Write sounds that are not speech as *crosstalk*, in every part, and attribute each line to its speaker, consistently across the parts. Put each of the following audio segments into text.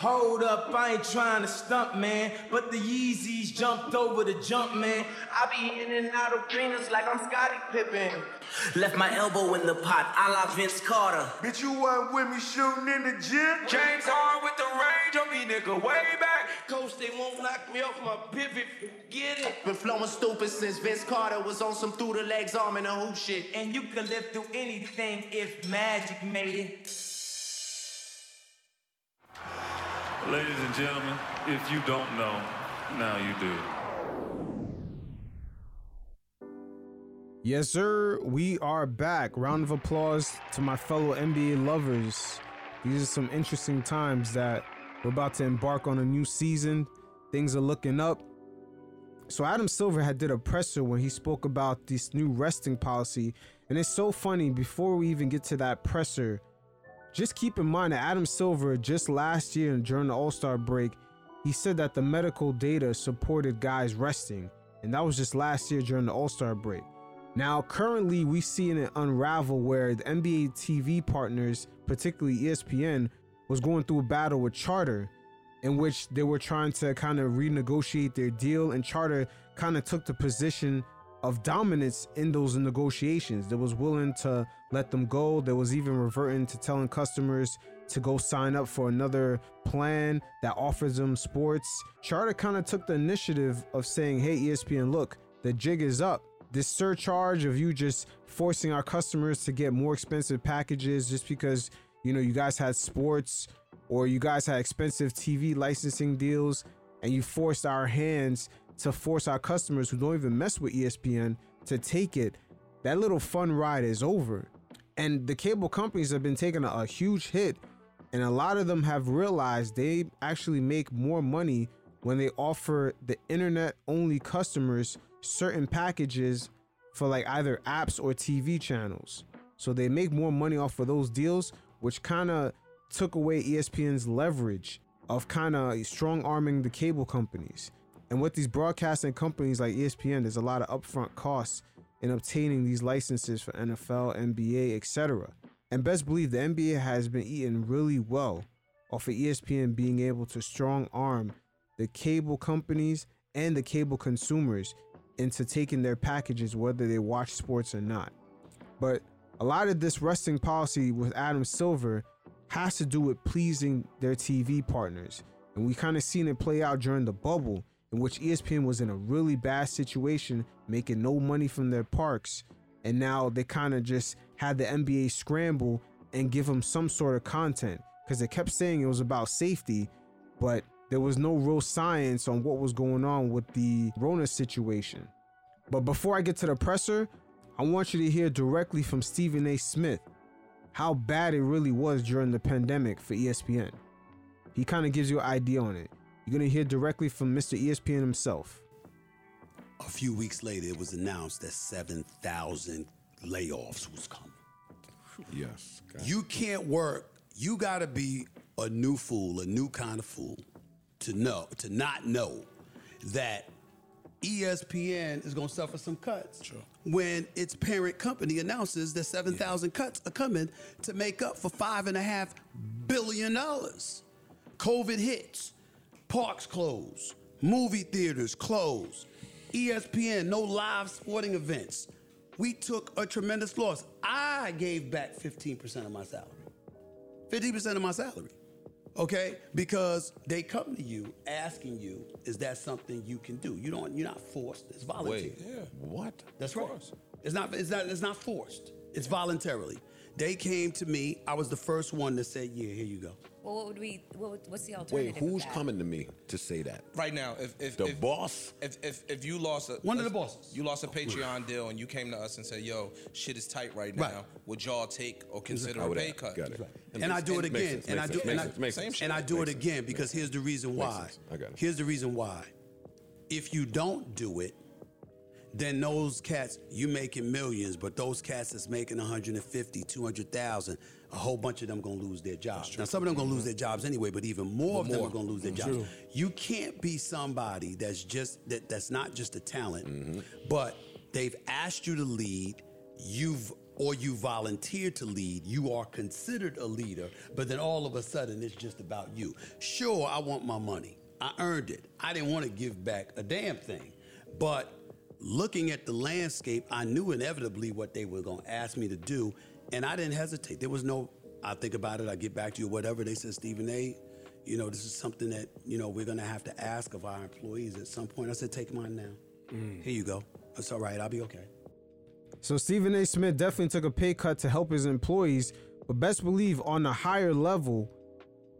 Speaker 1: Hold up, I ain't trying to stump, man. But the Yeezys jumped over the jump, man. I be in and out of arenas like I'm Scottie Pippen.
Speaker 2: Left my elbow in the pot, a la Vince Carter.
Speaker 3: Bitch, you wasn't with me shooting in the gym?
Speaker 4: James Harden with the range on me, nigga, way back.
Speaker 1: Coach, they won't knock me off my pivot. Get it.
Speaker 2: Been flowing stupid since Vince Carter was on some through the legs arm and a hoop shit.
Speaker 1: And you can live through anything if magic made it.
Speaker 5: Ladies and gentlemen, if you don't know, now you do.
Speaker 6: Yes, sir. We are back. Round of applause to my fellow NBA lovers. These are some interesting times that we're about to embark on a new season. Things are looking up. So Adam Silver had did a presser when he spoke about this new resting policy, and it's so funny. Before we even get to that presser, just keep in mind that Adam Silver just last year during the All-Star break, he said that the medical data supported guys resting, and that was just last year during the All-Star break. Now, currently, we see it unravel where the NBA TV partners, particularly ESPN, was going through a battle with Charter, in which they were trying to kind of renegotiate their deal, and Charter kind of took the position of dominance in those negotiations. That was willing to let them go. There was even reverting to telling customers to go sign up for another plan that offers them sports. Charter kind of took the initiative of saying, "Hey, ESPN, look, the jig is up." this surcharge of you just forcing our customers to get more expensive packages just because you know you guys had sports or you guys had expensive TV licensing deals and you forced our hands to force our customers who don't even mess with ESPN to take it that little fun ride is over and the cable companies have been taking a, a huge hit and a lot of them have realized they actually make more money when they offer the internet only customers certain packages for like either apps or TV channels. So they make more money off of those deals, which kind of took away ESPN's leverage of kind of strong arming the cable companies. And with these broadcasting companies like ESPN, there's a lot of upfront costs in obtaining these licenses for NFL, NBA, etc. And best believe the NBA has been eating really well off of ESPN being able to strong arm the cable companies and the cable consumers into taking their packages whether they watch sports or not. But a lot of this resting policy with Adam Silver has to do with pleasing their TV partners. And we kind of seen it play out during the bubble in which ESPN was in a really bad situation, making no money from their parks. And now they kind of just had the NBA scramble and give them some sort of content because they kept saying it was about safety, but there was no real science on what was going on with the Rona situation. But before I get to the presser, I want you to hear directly from Stephen A. Smith how bad it really was during the pandemic for ESPN. He kind of gives you an idea on it. You're going to hear directly from Mr. ESPN himself.
Speaker 7: A few weeks later, it was announced that 7,000 layoffs was coming.
Speaker 8: Yes.
Speaker 7: You can't work. You got to be a new fool, a new kind of fool, to know, to not know that ESPN is going to suffer some cuts True. when its parent company announces that 7,000 cuts are coming to make up for five and a half billion dollars. COVID hits, parks closed. movie theaters close, E ESPN, no live sporting events. We took a tremendous loss. I gave back 15% of my salary. 50% of my salary. Okay? Because they come to you asking you, is that something you can do? You don't you're not forced. It's voluntary.
Speaker 8: Wait, yeah. What?
Speaker 7: That's right. It's not it's not it's not forced. It's voluntarily. They came to me. I was the first one to say, yeah, here you go.
Speaker 9: Well, what would we? What would, what's the
Speaker 8: Wait,
Speaker 9: alternative? of
Speaker 8: who's
Speaker 9: that?
Speaker 8: coming to me to say that?
Speaker 4: Right now, if if
Speaker 8: The
Speaker 4: if,
Speaker 8: boss?
Speaker 4: if if if you lost a
Speaker 7: One of the bosses.
Speaker 4: you lost a Patreon deal and you came to us and said, "Yo, shit is tight right now.
Speaker 7: Right.
Speaker 4: Would y'all take or consider
Speaker 8: I
Speaker 4: a
Speaker 8: would
Speaker 4: pay
Speaker 8: have.
Speaker 4: cut?"
Speaker 8: Got it.
Speaker 7: And I do it
Speaker 8: Makes
Speaker 7: again.
Speaker 8: sense,
Speaker 7: And I
Speaker 8: makes
Speaker 7: do
Speaker 8: sense,
Speaker 7: and
Speaker 8: makes
Speaker 7: I-
Speaker 8: sense, makes
Speaker 4: same shit.
Speaker 7: and I do it
Speaker 8: Makes sense,
Speaker 7: again because here's the reason why.
Speaker 8: sense. I got it.
Speaker 7: Here's the reason why. If you don't do it, then those cats you making millions, but those cats that's making 150, 200,000, a whole bunch of them gonna lose their jobs. Now some of them gonna lose their jobs anyway, but even more of them are gonna lose their jobs. You can't be somebody that's just that that's not just a talent, but they've asked you to lead. you've or you volunteer to lead, you are considered a leader, but then all of a sudden it's just about you. Sure, I want my money. I earned it. I didn't want to give back a damn thing. But looking at the landscape, I knew inevitably what they were going to ask me to do, and I didn't hesitate. There was no, I think about it, I get back to you, whatever. They said, Stephen A., you know, this is something that, you know, we're going to have to ask of our employees at some point. I said, take mine now. Mm. Here you go. It's all right. I'll be okay.
Speaker 6: So Stephen A. Smith definitely took a pay cut to help his employees, but best believe on a higher level,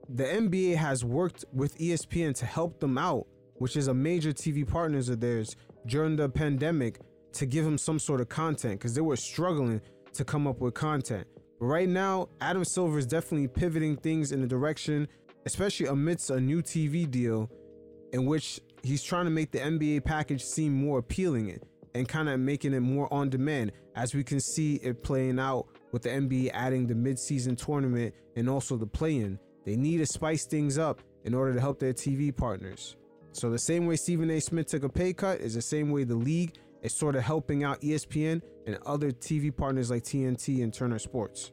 Speaker 6: the NBA has worked with ESPN to help them out, which is a major TV partners of theirs during the pandemic to give them some sort of content because they were struggling to come up with content. But right now, Adam Silver is definitely pivoting things in a direction, especially amidst a new TV deal in which he's trying to make the NBA package seem more appealing and kind of making it more on demand, as we can see it playing out with the NBA adding the mid-season tournament and also the play-in. They need to spice things up in order to help their TV partners. So the same way Stephen A. Smith took a pay cut is the same way the league is sort of helping out ESPN and other TV partners like TNT and Turner Sports.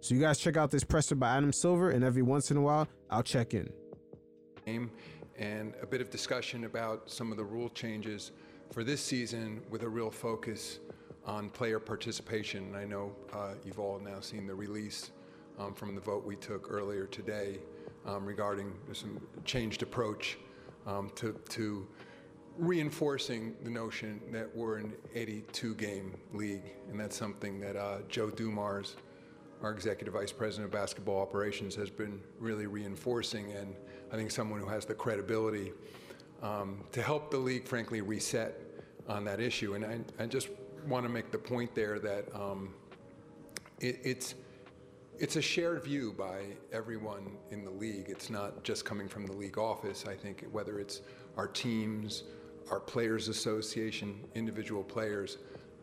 Speaker 6: So you guys check out this presser by Adam Silver, and every once in a while I'll check in.
Speaker 10: and a bit of discussion about some of the rule changes for this season with a real focus on player participation. And I know uh, you've all now seen the release um, from the vote we took earlier today um, regarding some changed approach um, to, to reinforcing the notion that we're an 82 game league. And that's something that uh, Joe Dumars, our executive vice president of basketball operations, has been really reinforcing. And I think someone who has the credibility um, to help the league, frankly, reset on that issue. And I, I just want to make the point there that um, it, it's it's a shared view by everyone in the league. It's not just coming from the league office. I think whether it's our teams, our players association, individual players,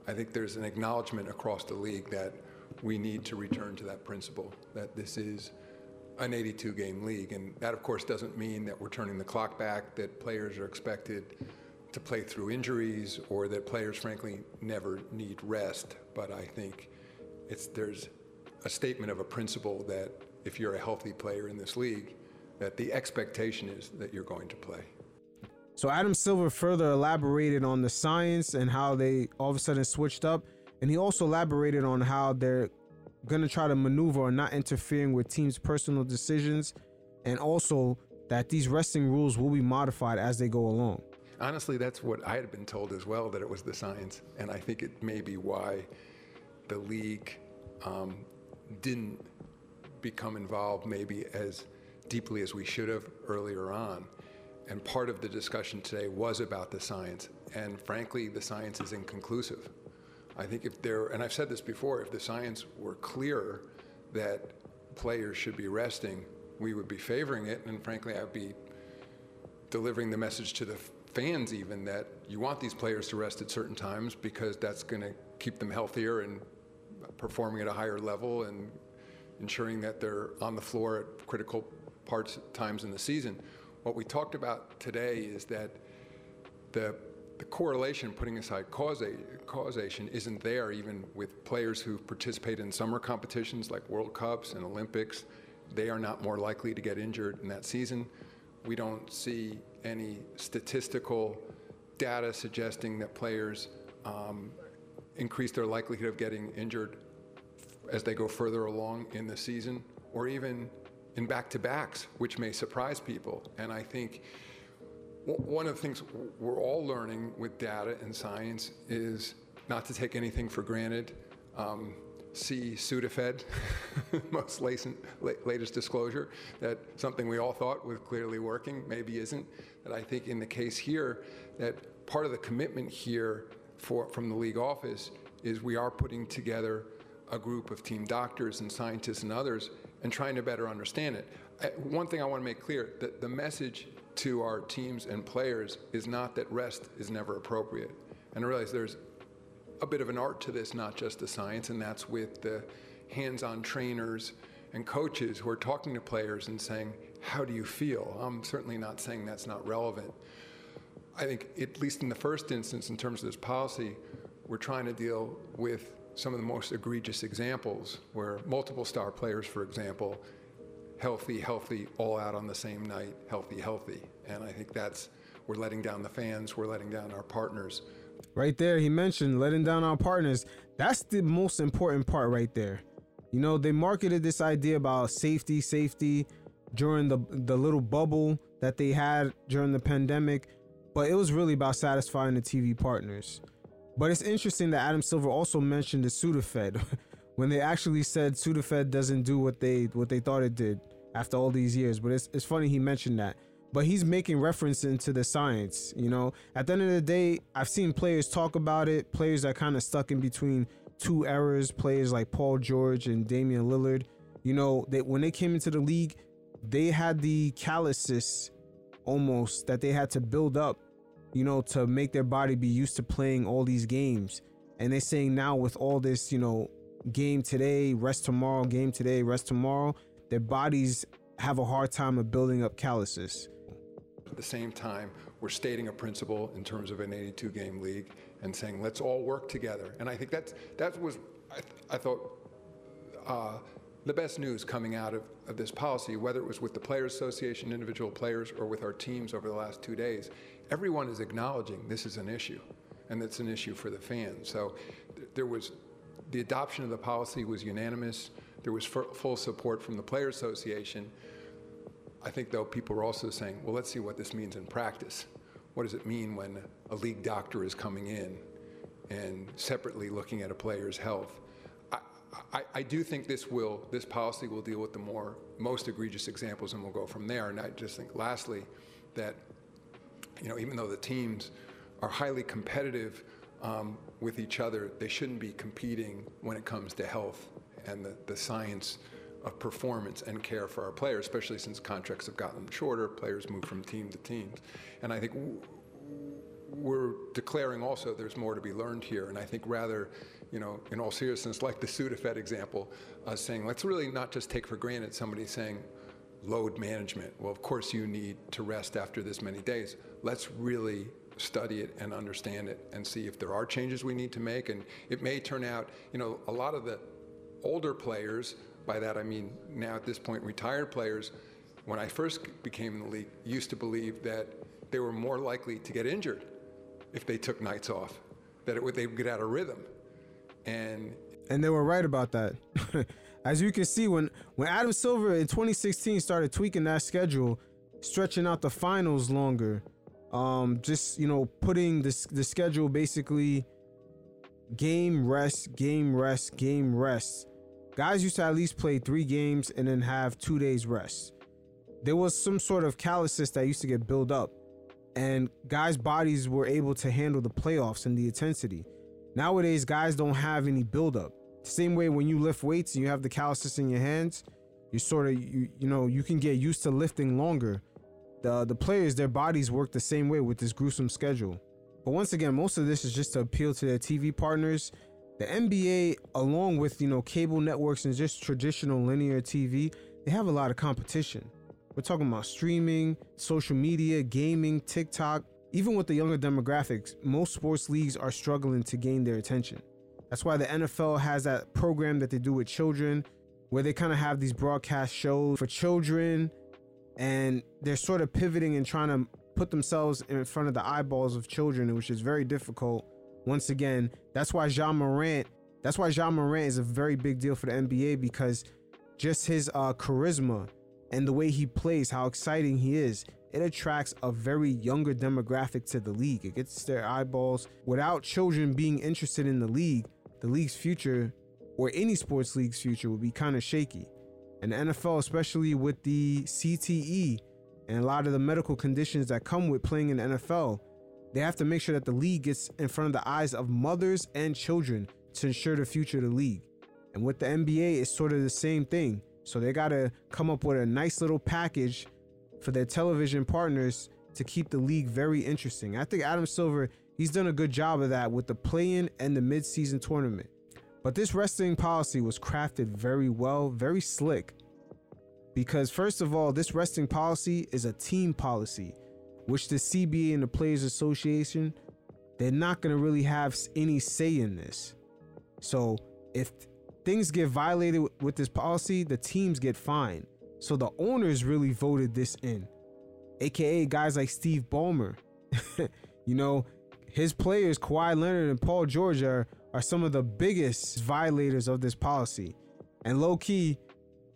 Speaker 10: I think there's an acknowledgement across the league that we need to return to that principle that this is an 82 game league. And that, of course, doesn't mean that we're turning the clock back, that players are expected to play through injuries, or that players, frankly, never need rest. But I think it's, there's a statement of a principle that if you're a healthy player in this league, that the expectation is that you're going to play.
Speaker 6: So Adam Silver further elaborated on the science and how they all of a sudden switched up, and he also elaborated on how they're gonna try to maneuver or not interfering with teams' personal decisions, and also that these resting rules will be modified as they go along.
Speaker 10: Honestly, that's what I had been told as well, that it was the science. And I think it may be why the league um, didn't become involved maybe as deeply as we should have earlier on. And part of the discussion today was about the science. And frankly, the science is inconclusive. I think if there, and I've said this before, if the science were clearer that players should be resting, we would be favoring it. And frankly, I'd be delivering the message to the fans even that you want these players to rest at certain times because that's going to keep them healthier and performing at a higher level and ensuring that they're on the floor at critical parts times in the season. What we talked about today is that the the correlation, putting aside causation, isn't there even with players who participate in summer competitions like World Cups and Olympics. They are not more likely to get injured in that season. We don't see any statistical data suggesting that players um, increase their likelihood of getting injured as they go further along in the season or even in back to backs, which may surprise people. And I think one of the things we're all learning with data and science is not to take anything for granted. Um, see Sudafed, *laughs* most latest, latest disclosure, that something we all thought was clearly working maybe isn't. That I think in the case here, that part of the commitment here for, from the league office is we are putting together a group of team doctors and scientists and others and trying to better understand it. I, one thing I want to make clear that the message to our teams and players is not that rest is never appropriate. And I realize there's a bit of an art to this, not just the science, and that's with the hands on trainers and coaches who are talking to players and saying, How do you feel? I'm certainly not saying that's not relevant. I think, at least in the first instance, in terms of this policy, we're trying to deal with some of the most egregious examples where multiple star players, for example, healthy, healthy, all out on the same night, healthy, healthy. And I think that's, we're letting down the fans, we're letting down our partners.
Speaker 6: Right there, he mentioned letting down our partners. That's the most important part right there. You know, they marketed this idea about safety, safety during the the little bubble that they had during the pandemic, but it was really about satisfying the TV partners. But it's interesting that Adam Silver also mentioned the Sudafed *laughs* when they actually said Sudafed doesn't do what they what they thought it did after all these years. But it's it's funny he mentioned that. But he's making reference into the science, you know. At the end of the day, I've seen players talk about it, players that kind of stuck in between two eras, players like Paul George and Damian Lillard. You know, that when they came into the league, they had the calluses almost that they had to build up you know, to make their body be used to playing all these games. And they're saying now with all this, you know, game today, rest tomorrow, game today, rest tomorrow, their bodies have a hard time of building up calluses.
Speaker 10: At the same time, we're stating a principle in terms of an 82 game league and saying let's all work together. And I think that's that was I, th- I thought uh, the best news coming out of, of this policy, whether it was with the Players Association, individual players, or with our teams over the last two days, everyone is acknowledging this is an issue and it's an issue for the fans. So th- there was the adoption of the policy was unanimous. There was f- full support from the Players Association. I think, though, people were also saying, well, let's see what this means in practice. What does it mean when a league doctor is coming in and separately looking at a player's health? I, I, I do think this will, this policy will deal with the more, most egregious examples and we'll go from there. And I just think, lastly, that you know, even though the teams are highly competitive um, with each other, they shouldn't be competing when it comes to health and the, the science of performance and care for our players, especially since contracts have gotten shorter, players move from team to team. And I think we're declaring also there's more to be learned here. And I think rather, you know, in all seriousness, like the Sudafed example, uh, saying let's really not just take for granted somebody saying, load management. Well, of course, you need to rest after this many days. Let's really study it and understand it and see if there are changes we need to make. And it may turn out, you know, a lot of the older players, by that I mean now at this point retired players, when I first became in the league, used to believe that they were more likely to get injured if they took nights off, that it would, they would get out of rhythm. And
Speaker 6: and they were right about that. *laughs* As you can see, when when Adam Silver in 2016 started tweaking that schedule, stretching out the finals longer, um, just you know putting the the schedule basically game rest, game rest, game rest. Guys used to at least play three games and then have two days rest. There was some sort of calluses that used to get built up, and guys' bodies were able to handle the playoffs and the intensity. Nowadays, guys don't have any buildup. Same way when you lift weights and you have the calluses in your hands, you sort of you you know you can get used to lifting longer. The the players their bodies work the same way with this gruesome schedule. But once again, most of this is just to appeal to their TV partners. The NBA, along with you know cable networks and just traditional linear TV, they have a lot of competition. We're talking about streaming, social media, gaming, TikTok. Even with the younger demographics, most sports leagues are struggling to gain their attention. That's why the NFL has that program that they do with children, where they kind of have these broadcast shows for children, and they're sort of pivoting and trying to put themselves in front of the eyeballs of children, which is very difficult. Once again, that's why Ja Morant, that's why Ja Morant is a very big deal for the NBA because just his uh, charisma and the way he plays, how exciting he is, it attracts a very younger demographic to the league. It gets their eyeballs. Without children being interested in the league, the league's future or any sports league's future would be kind of shaky. And the NFL, especially with the CTE and a lot of the medical conditions that come with playing in the NFL, they have to make sure that the league gets in front of the eyes of mothers and children to ensure the future of the league. And with the NBA, it's sort of the same thing. So they got to come up with a nice little package for their television partners to keep the league very interesting. I think Adam Silver He's done a good job of that with the play-in and the mid-season tournament. But this resting policy was crafted very well, very slick. Because first of all, this resting policy is a team policy, which the CBA and the Players Association, they're not going to really have any say in this. So if things get violated with this policy, the teams get fined. So the owners really voted this in, aka guys like Steve Ballmer. *laughs* you know, his players, Kawhi Leonard and Paul George, are, are some of the biggest violators of this policy. And low key,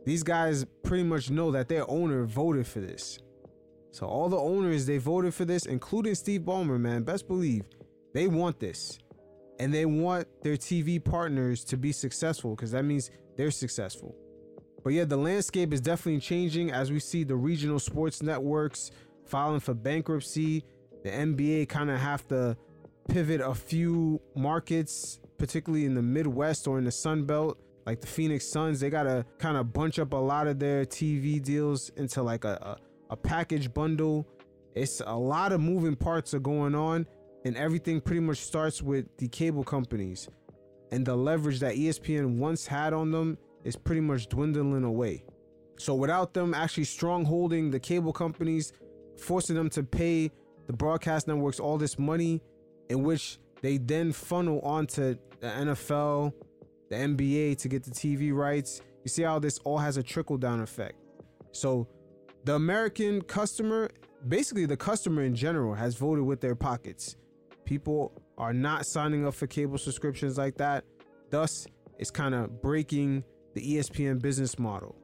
Speaker 6: these guys pretty much know that their owner voted for this. So all the owners they voted for this, including Steve Ballmer, man, best believe they want this. And they want their TV partners to be successful because that means they're successful. But yeah, the landscape is definitely changing as we see the regional sports networks filing for bankruptcy. The NBA kind of have to pivot a few markets, particularly in the Midwest or in the Sun Belt, like the Phoenix Suns. They got to kind of bunch up a lot of their TV deals into like a, a, a package bundle. It's a lot of moving parts are going on, and everything pretty much starts with the cable companies. And the leverage that ESPN once had on them is pretty much dwindling away. So without them actually strongholding the cable companies, forcing them to pay the broadcast networks all this money, in which they then funnel onto the NFL, the NBA to get the TV rights. You see how this all has a trickle down effect. So the American customer, basically the customer in general, has voted with their pockets. People are not signing up for cable subscriptions like that. Thus, it's kind of breaking the ESPN business model.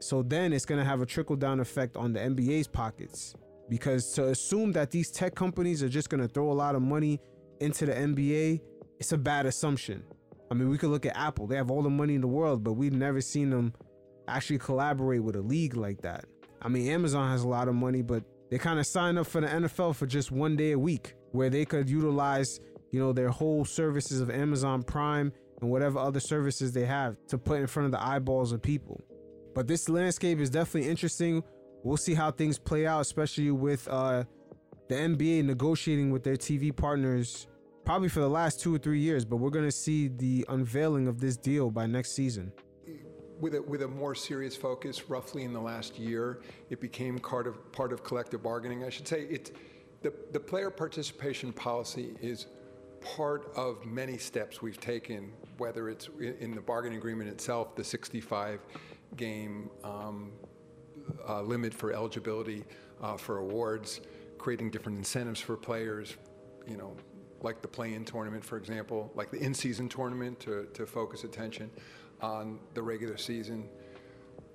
Speaker 6: So then it's going to have a trickle down effect on the NBA's pockets. Because to assume that these tech companies are just going to throw a lot of money into the NBA, it's a bad assumption. I mean, we could look at Apple. They have all the money in the world, but we've never seen them actually collaborate with a league like that. I mean, Amazon has a lot of money, but they kind of sign up for the NFL for just one day a week where they could utilize, you know, their whole services of Amazon Prime and whatever other services they have to put in front of the eyeballs of people. But this landscape is definitely interesting. We'll see how things play out, especially with uh, the NBA negotiating with their TV partners probably for the last two or three years. But we're going to see the unveiling of this deal by next season.
Speaker 10: With a, with a more serious focus, roughly in the last year, it became part of part of collective bargaining. I should say it. The, the player participation policy is part of many steps we've taken, whether it's in the bargaining agreement itself, the 65 game um, uh, limit for eligibility uh, for awards, creating different incentives for players, you know, like the play-in tournament, for example, like the in-season tournament to, to focus attention on the regular season.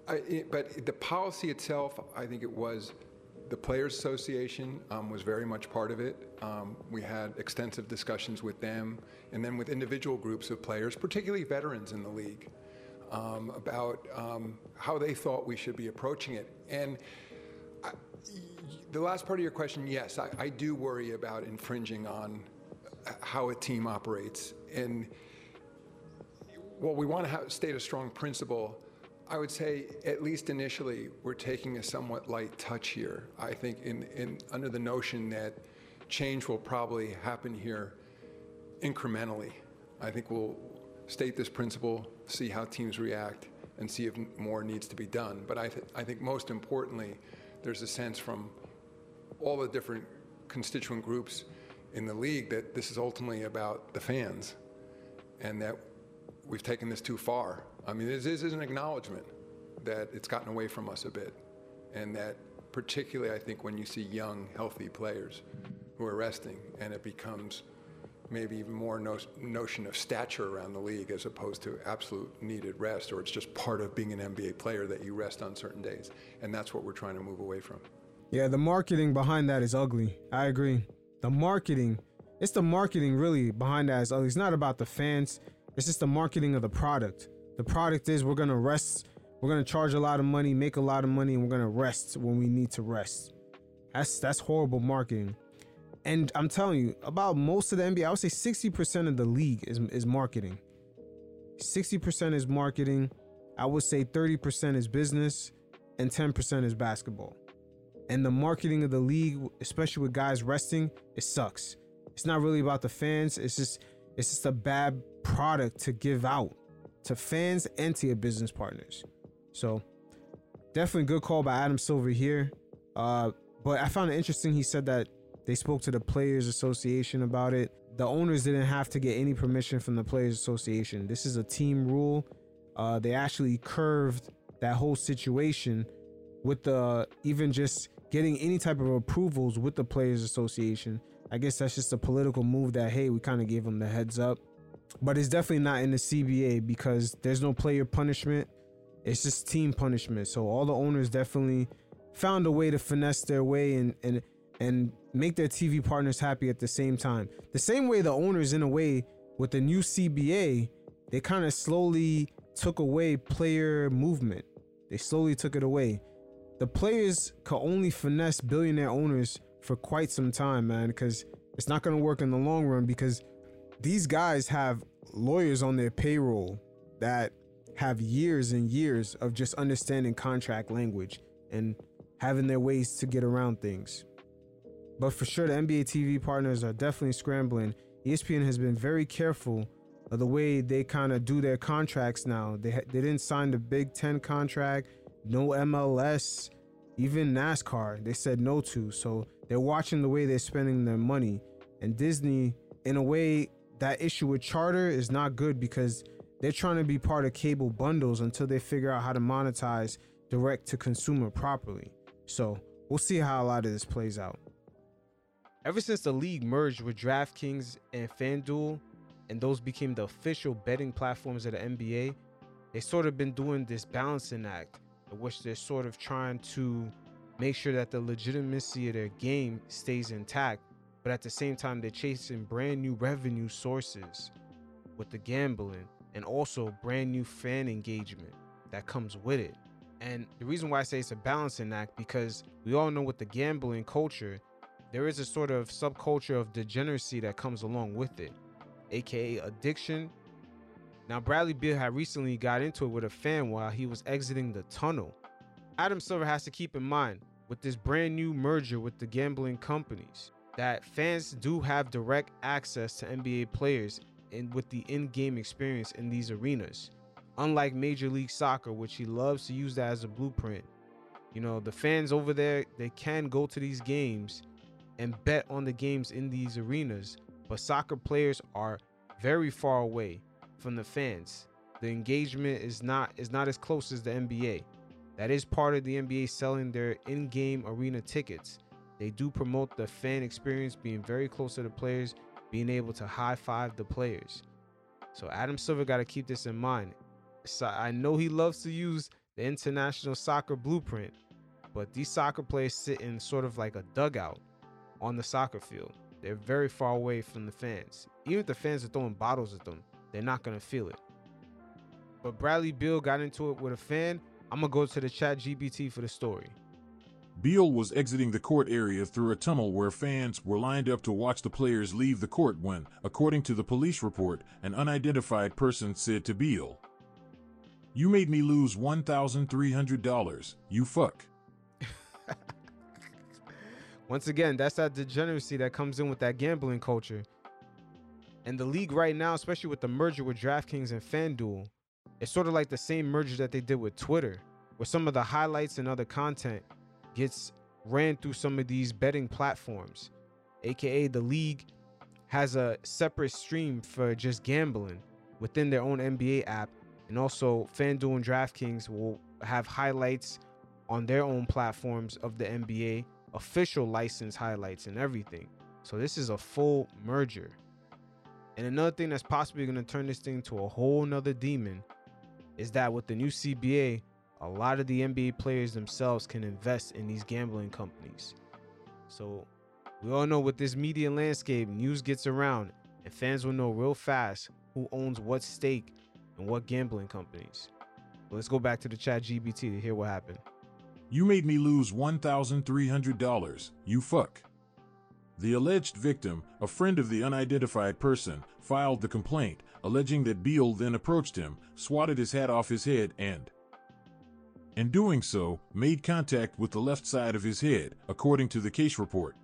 Speaker 10: I, it, but the policy itself, I think it was the Players Association um, was very much part of it. Um, we had extensive discussions with them and then with individual groups of players, particularly veterans in the league, um, about um, how they thought we should be approaching it. And I, the last part of your question, yes, I, I do worry about infringing on how a team operates. And while we want to have, state a strong principle, I would say, at least initially, we're taking a somewhat light touch here. I think in, in under the notion that change will probably happen here incrementally. I think we'll state this principle, see how teams react, and see if more needs to be done. But I, th- I think most importantly, there's a sense from all the different constituent groups in the league that this is ultimately about the fans and that we've taken this too far. I mean, this is an acknowledgement that it's gotten away from us a bit, and that particularly I think when you see young, healthy players who are resting, and it becomes maybe even more no- notion of stature around the league as opposed to absolute needed rest, or it's just part of being an NBA player that you rest on certain days, and that's what we're trying to move away from.
Speaker 6: Yeah, the marketing behind that is ugly. I agree. The marketing, it's the marketing really behind that is ugly. It's not about the fans. It's just the marketing of the product. The product is we're gonna rest, we're gonna charge a lot of money, make a lot of money, and we're gonna rest when we need to rest. That's that's horrible marketing. And I'm telling you, about most of the NBA, I would say 60% of the league is, is marketing. 60% is marketing. I would say 30% is business and 10% is basketball. And the marketing of the league, especially with guys resting, it sucks. It's not really about the fans. It's just it's just a bad product to give out to fans and to your business partners. So definitely good call by Adam Silver here. Uh, but I found it interesting. He said that they spoke to the Players Association about it. the owners didn't have to get any permission from the Players Association. This is a team rule. Uh, they actually curved that whole situation with the even just getting any type of approvals with the Players Association. I guess that's just a political move that hey, we kind of gave them the heads up. But it's definitely not in the CBA because there's no player punishment. It's just team punishment. So all the owners definitely found a way to finesse their way and and and make their TV partners happy at the same time. The same way the owners, in a way, with the new CBA, they kind of slowly took away player movement. They slowly took it away. The players could only finesse billionaire owners for quite some time, man, because it's not going to work in the long run because these guys have lawyers on their payroll that have years and years of just understanding contract language and having their ways to get around things. But for sure, the NBA TV partners are definitely scrambling. ESPN has been very careful of the way they kind of do their contracts now. They ha- they didn't sign the Big Ten contract, no MLS, even NASCAR. They said no to. So they're watching the way they're spending their money. And Disney, in a way, that issue with charter is not good because they're trying to be part of cable bundles until they figure out how to monetize direct to consumer properly. So we'll see how a lot of this plays out. Ever since the league merged with DraftKings and FanDuel, and those became the official betting platforms of the NBA, they sort of been doing this balancing act in which they're sort of trying to make sure that the legitimacy of their game stays intact, but at the same time they're chasing brand new revenue sources with the gambling and also brand new fan engagement that comes with it. And the reason why I say it's a balancing act because we all know with the gambling culture, there is a sort of subculture of degeneracy that comes along with it, aka addiction. Now, Bradley Beal had recently got into it with a fan while he was exiting the tunnel. Adam Silver has to keep in mind with this brand new merger with the gambling companies that fans do have direct access to NBA players and with the in-game experience in these arenas. Unlike Major League Soccer, which he loves to use that as a blueprint. You know, the fans over there, they can go to these games and bet on the games in these arenas, but soccer players are very far away from the fans. The engagement is not is not as close as the NBA. That is part of the NBA selling their in-game arena tickets. They do promote the fan experience being very close to the players, being able to high-five the players. So Adam Silver got to keep this in mind. So I know he loves to use the international soccer blueprint, but these soccer players sit in sort of like a dugout on the soccer field. They're very far away from the fans. Even if the fans are throwing bottles at them, they're not going to feel it. But Bradley Beal got into it with a fan. I'm going to go to the chat GBT for the story.
Speaker 11: Beal was exiting the court area through a tunnel where fans were lined up to watch the players leave the court when, according to the police report, an unidentified person said to Beal, You made me lose $1,300. You fuck.
Speaker 6: Once again, that's that degeneracy that comes in with that gambling culture. And the league right now, especially with the merger with DraftKings and FanDuel, it's sort of like the same merger that they did with Twitter, where some of the highlights and other content gets ran through some of these betting platforms. AKA the league has a separate stream for just gambling within their own NBA app. And also FanDuel and DraftKings will have highlights on their own platforms of the NBA official license highlights and everything. So this is a full merger. And another thing that's possibly going to turn this thing to a whole nother demon is that with the new CBA, a lot of the NBA players themselves can invest in these gambling companies. So we all know with this media landscape, news gets around and fans will know real fast who owns what stake and what gambling companies. Let's go back to the chat GBT to hear what happened.
Speaker 11: You made me lose $1,300. You fuck. The alleged victim, a friend of the unidentified person, filed the complaint, alleging that Beal then approached him, swatted his hat off his head, and, in doing so, made contact with the left side of his head, according to the case report.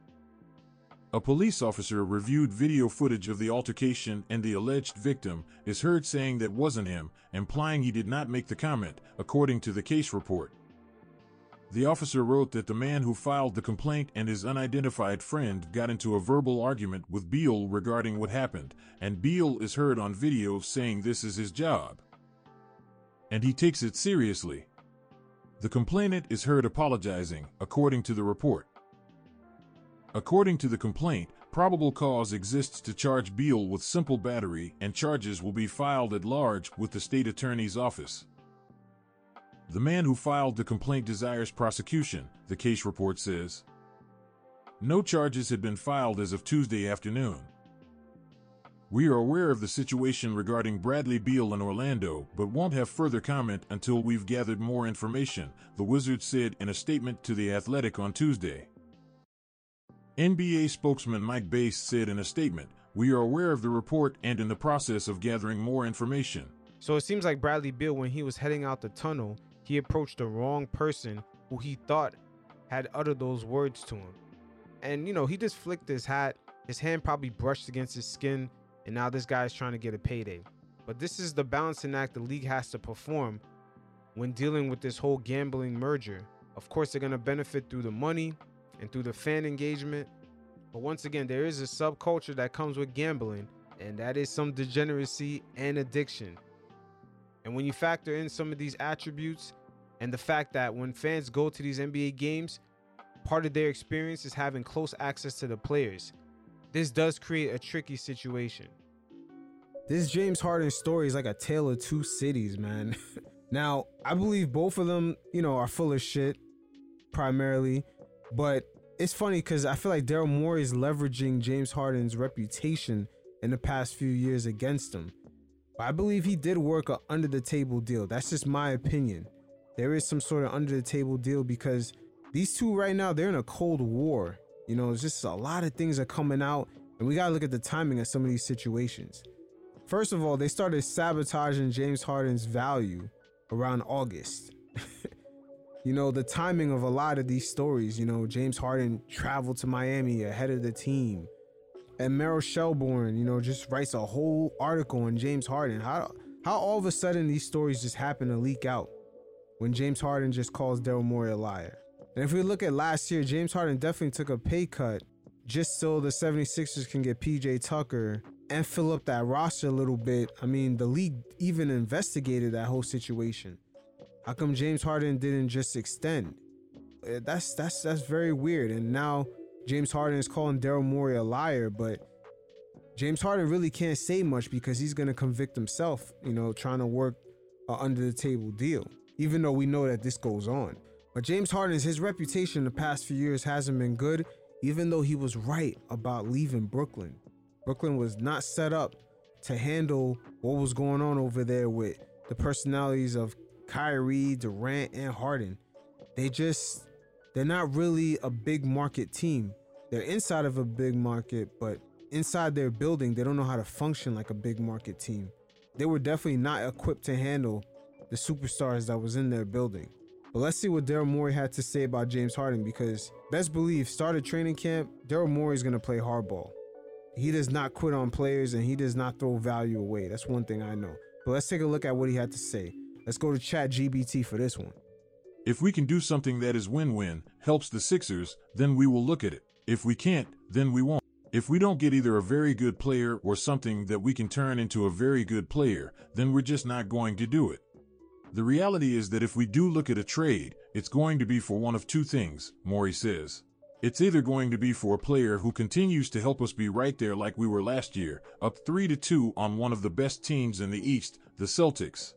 Speaker 11: A police officer reviewed video footage of the altercation, and the alleged victim is heard saying that wasn't him, implying he did not make the comment, according to the case report. The officer wrote that the man who filed the complaint and his unidentified friend got into a verbal argument with Beal regarding what happened, and Beal is heard on video saying this is his job. And he takes it seriously. The complainant is heard apologizing, according to the report. According to the complaint, probable cause exists to charge Beal with simple battery, and charges will be filed at large with the state attorney's office. The man who filed the complaint desires prosecution, the case report says. No charges had been filed as of Tuesday afternoon. We are aware of the situation regarding Bradley Beal in Orlando, but won't have further comment until we've gathered more information, the Wizards said in a statement to The Athletic on Tuesday. NBA spokesman Mike Bass said in a statement, We are aware of the report and in the process of gathering more information.
Speaker 6: So it seems like Bradley Beal, when he was heading out the tunnel, he approached the wrong person who he thought had uttered those words to him. And, you know, he just flicked his hat. His hand probably brushed against his skin, and now this guy is trying to get a payday. But this is the balancing act the league has to perform when dealing with this whole gambling merger. Of course, they're going to benefit through the money and through the fan engagement. But once again, there is a subculture that comes with gambling, and that is some degeneracy and addiction. And when you factor in some of these attributes and the fact that when fans go to these NBA games, part of their experience is having close access to the players. This does create a tricky situation. This James Harden story is like a tale of two cities, man. *laughs* now, I believe both of them, you know, are full of shit primarily, but it's funny because I feel like Daryl Morey is leveraging James Harden's reputation in the past few years against him. But I believe he did work a under the table deal. That's just my opinion. There is some sort of under the table deal because these two right now they're in a cold war. You know, it's just a lot of things are coming out, and we gotta look at the timing of some of these situations. First of all, they started sabotaging James Harden's value around August. *laughs* you know, the timing of a lot of these stories, you know, James Harden traveled to Miami ahead of the team and Meryl Shelburne, you know, just writes a whole article on James Harden. How how all of a sudden these stories just happen to leak out when James Harden just calls Daryl Morey a liar. And if we look at last year, James Harden definitely took a pay cut just so the 76ers can get PJ Tucker and fill up that roster a little bit. I mean, the league even investigated that whole situation. How come James Harden didn't just extend? Eh, that's that's that's very weird. And now James Harden is calling Daryl Morey a liar, but James Harden really can't say much because he's going to convict himself, you know, trying to work under the table deal, even though we know that this goes on. But James Harden's his reputation in the past few years hasn't been good, even though he was right about leaving Brooklyn. Brooklyn was not set up to handle what was going on over there with the personalities of Kyrie, Durant, and Harden. They just they're not really a big market team. They're inside of a big market, but inside their building, they don't know how to function like a big market team. They were definitely not equipped to handle the superstars that was in their building. But let's see what Daryl Morey had to say about James Harden because best believe started training camp, Daryl Morey is gonna play hardball. He does not quit on players and he does not throw value away. That's one thing I know. But let's take a look at what he had to say. Let's go to Chat GBT for this one.
Speaker 11: If we can do something that is win win, helps the Sixers, then we will look at it. If we can't, then we won't. If we don't get either a very good player or something that we can turn into a very good player, then we're just not going to do it. The reality is that if we do look at a trade, it's going to be for one of two things, Morey says. It's either going to be for a player who continues to help us be right there like we were last year, up 3 to 2 on one of the best teams in the East, the Celtics.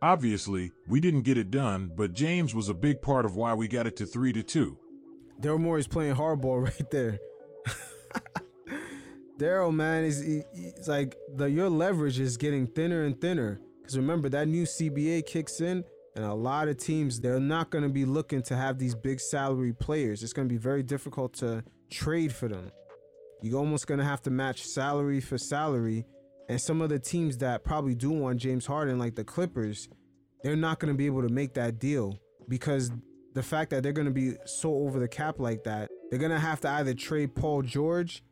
Speaker 11: Obviously, we didn't get it done, but James was a big part of why we got it to 3 to 2.
Speaker 6: Daryl Morey's playing hardball *laughs* right there. Daryl, man, is like the your leverage is getting thinner and thinner. Because remember that new CBA kicks in, and a lot of teams they're not going to be looking to have these big salary players. It's going to be very difficult to trade for them. You're almost going to have to match salary for salary and some of the teams that probably do want James Harden, like the Clippers, they're not going to be able to make that deal because the fact that they're going to be so over the cap like that, they're going to have to either trade Paul George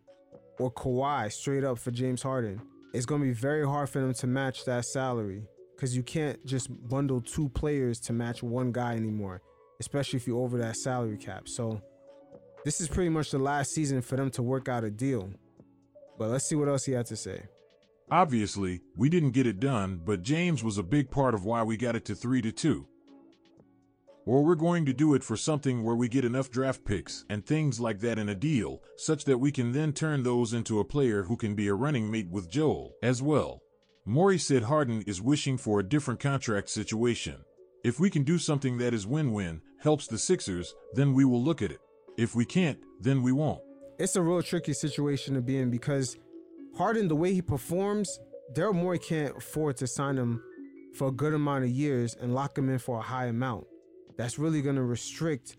Speaker 6: or Kawhi straight up for James Harden. It's going to be very hard for them to match that salary because you can't just bundle two players to match one guy anymore. especially if you're over that salary cap. So this is pretty much the last season for them to work out a deal. But let's see what else he had to say.
Speaker 11: Obviously, we didn't get it done, but James was a big part of why we got it to 3 to 2. Or we're going to do it for something where we get enough draft picks and things like that in a deal, such that we can then turn those into a player who can be a running mate with Joel as well. Morey said Harden is wishing for a different contract situation. If we can do something that is win win, helps the Sixers, then we will look at it. If we can't, then we won't.
Speaker 6: It's a real tricky situation to be in because Harden, the way he performs, Daryl Morey can't afford to sign him for a good amount of years and lock him in for a high amount. That's really going to restrict,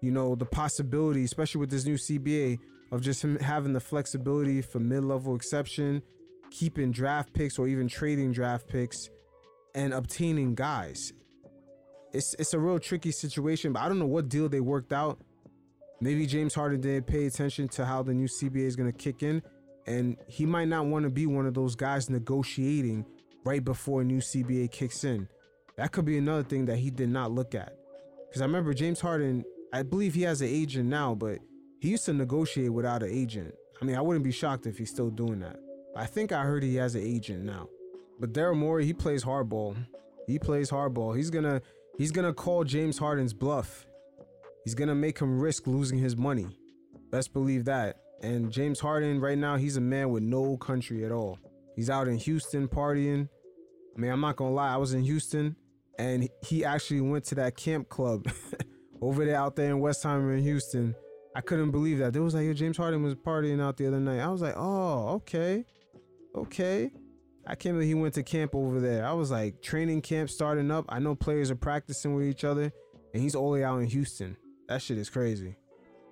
Speaker 6: you know, the possibility, especially with this new CBA, of just him having the flexibility for mid-level exception, keeping draft picks or even trading draft picks, and obtaining guys. It's it's a real tricky situation, but I don't know what deal they worked out. Maybe James Harden didn't pay attention to how the new CBA is going to kick in, and he might not want to be one of those guys negotiating right before a new CBA kicks in. That could be another thing that he did not look at. Because I remember James Harden, I believe he has an agent now, but he used to negotiate without an agent. I mean, I wouldn't be shocked if he's still doing that. I think I heard he has an agent now. But Daryl Morey, he plays hardball. He plays hardball. He's gonna he's gonna call James Harden's bluff. He's gonna make him risk losing his money. Best believe that. And James Harden right now, he's a man with no country at all. He's out in Houston partying. I mean, I'm not gonna lie, I was in Houston and he actually went to that camp club *laughs* over there out there in Westheimer in Houston. I couldn't believe that. There was like, yo, James Harden was partying out the other night. I was like, oh, okay, okay. I can't believe he went to camp over there. I was like, training camp starting up. I know players are practicing with each other, and he's only out in Houston. That shit is crazy.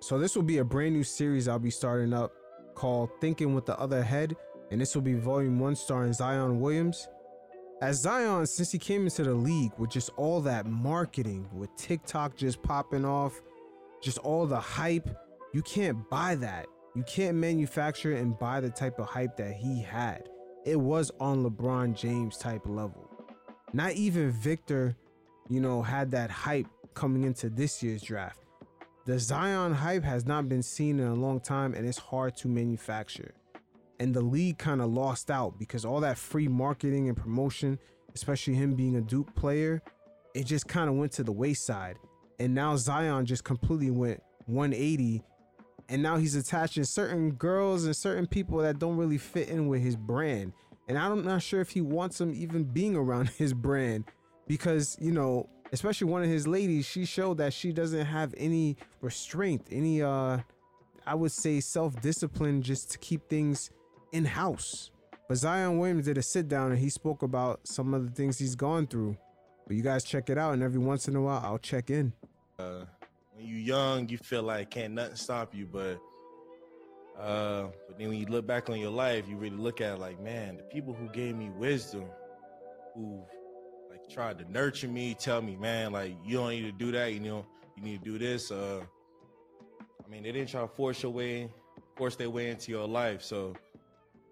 Speaker 6: So this will be a brand new series I'll be starting up called Thinking with the Other Head, and this will be volume one starring Zion Williams. As Zion, since he came into the league with just all that marketing, with TikTok just popping off, just all the hype, you can't buy that. You can't manufacture and buy the type of hype that he had. It was on LeBron James type level. Not even Victor, you know, had that hype coming into this year's draft. The Zion hype has not been seen in a long time and it's hard to manufacture. And the league kind of lost out because all that free marketing and promotion, especially him being a Duke player, it just kind of went to the wayside. And now Zion just completely went 180 and now he's attaching certain girls and certain people that don't really fit in with his brand. And I'm not sure if he wants them even being around *laughs* his brand because, you know, especially one of his ladies, she showed that she doesn't have any restraint, any uh I would say self-discipline just to keep things in house. But Zion Williams did a sit down and he spoke about some of the things he's gone through. But you guys check it out and every once in a while I'll check in.
Speaker 12: Uh, when you're young, you feel like can't nothing stop you, but uh, but then when you look back on your life, you really look at it like, man, the people who gave me wisdom, who tried to nurture me, tell me, man, like you don't need to do that, you know, you need to do this. Uh, I mean, they didn't try to force your way, force their way into your life. So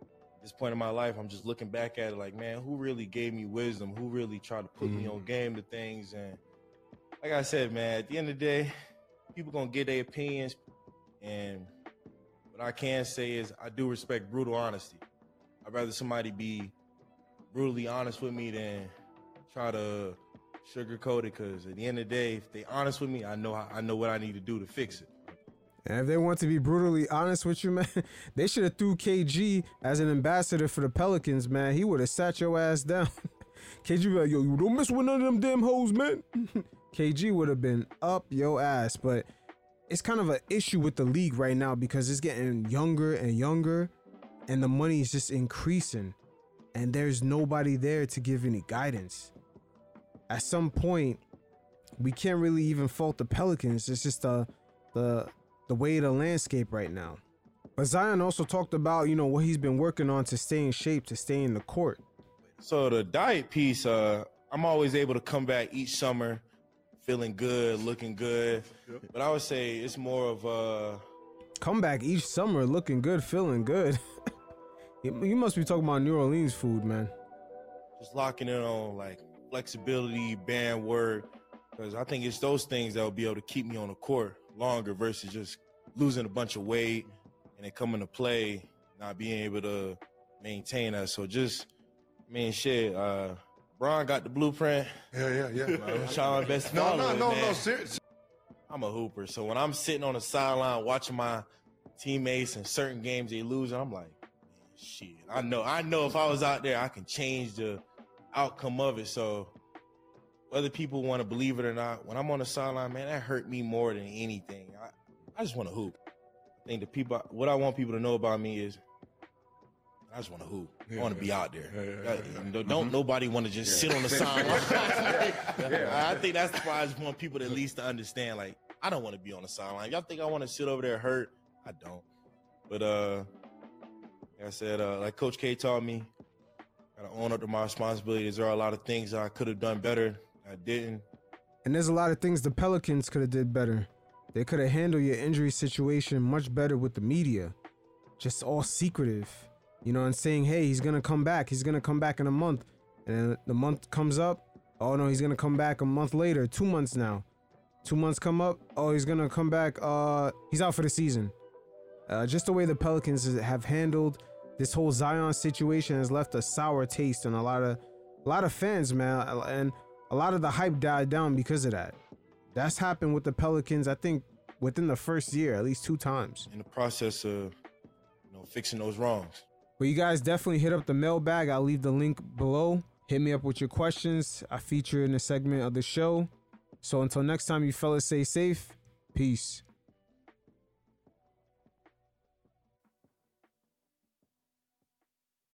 Speaker 12: at this point in my life, I'm just looking back at it like, man, who really gave me wisdom? Who really tried to put me on game to things? And like I said, man, at the end of the day, people gonna get their opinions, and what I can say is I do respect brutal honesty. I'd rather somebody be brutally honest with me than try to sugarcoat it. Because at the end of the day, if they honest with me, I know I know what I need to do to fix it.
Speaker 6: And if they want to be brutally honest with you, *laughs* man, they should have threw KG as an ambassador for the Pelicans, man. He would have sat your ass down. *laughs* KG be like, yo, you don't mess with none of them damn hoes, man. *laughs* KG would have been up your ass, but it's kind of an issue with the league right now because it's getting younger and younger and the money is just increasing and there's nobody there to give any guidance. At some point, we can't really even fault the Pelicans. It's just the the the way of the landscape right now. But Zion also talked about, you know, what he's been working on to stay in shape, to stay in the court.
Speaker 12: So the diet piece, uh, I'm always able to come back each summer feeling good, looking good. But I would say it's more of a
Speaker 6: come back each summer looking good, feeling good. *laughs* you must be talking about New Orleans food, man.
Speaker 12: Just locking in on like flexibility, band work, Because I think it's those things that will be able to keep me on the court longer versus just losing a bunch of weight and then coming to play, not being able to maintain that. So just, I mean, shit, uh, Bron got the blueprint.
Speaker 13: Yeah, yeah, yeah. *laughs*
Speaker 12: I'm trying my best to
Speaker 13: No,
Speaker 12: follow
Speaker 13: no,
Speaker 12: it,
Speaker 13: no,
Speaker 12: man.
Speaker 13: no, serious.
Speaker 12: I'm a hooper. So when I'm sitting on the sideline watching my teammates and certain games they lose, I'm like, man, shit. I know, I know if I was out there, I can change the outcome of it. So whether people want to believe it or not, when I'm on the sideline, man, that hurt me more than anything. I, I just want to hoop. I think the people, what I want people to know about me is, I just want to hoop. I want to be out there.
Speaker 13: Yeah, yeah, yeah, yeah.
Speaker 12: Don't,
Speaker 13: Mhm.
Speaker 12: nobody want to just
Speaker 13: Yeah.
Speaker 12: sit on the sideline. *laughs* *laughs*
Speaker 13: Yeah.
Speaker 12: I think that's why I just want people to at least to understand. Like, I don't want to be on the sideline. Y'all think I want to sit over there hurt? I don't. But uh, like I said, uh, like Coach K taught me, gotta own up to my responsibilities. There are a lot of things I could have done better. I didn't.
Speaker 6: And there's a lot of things the Pelicans could have did better. They could have handled your injury situation much better with the media. Just all secretive. You know, and saying, hey, he's gonna come back. He's gonna come back in a month. And the month comes up. Oh no, he's gonna come back a month later, two months now. Two months come up. Oh, he's gonna come back. Uh he's out for the season. Uh, just the way the Pelicans have handled this whole Zion situation has left a sour taste in a lot of a lot of fans, man, and a lot of the hype died down because of that. That's happened with the Pelicans, I think, within the first year, at least two times.
Speaker 12: In the process of, you know, fixing those wrongs.
Speaker 6: But you guys definitely hit up the mailbag. I'll leave the link below. Hit me up with your questions. I feature in a segment of the show. So until next time, you fellas stay safe. Peace.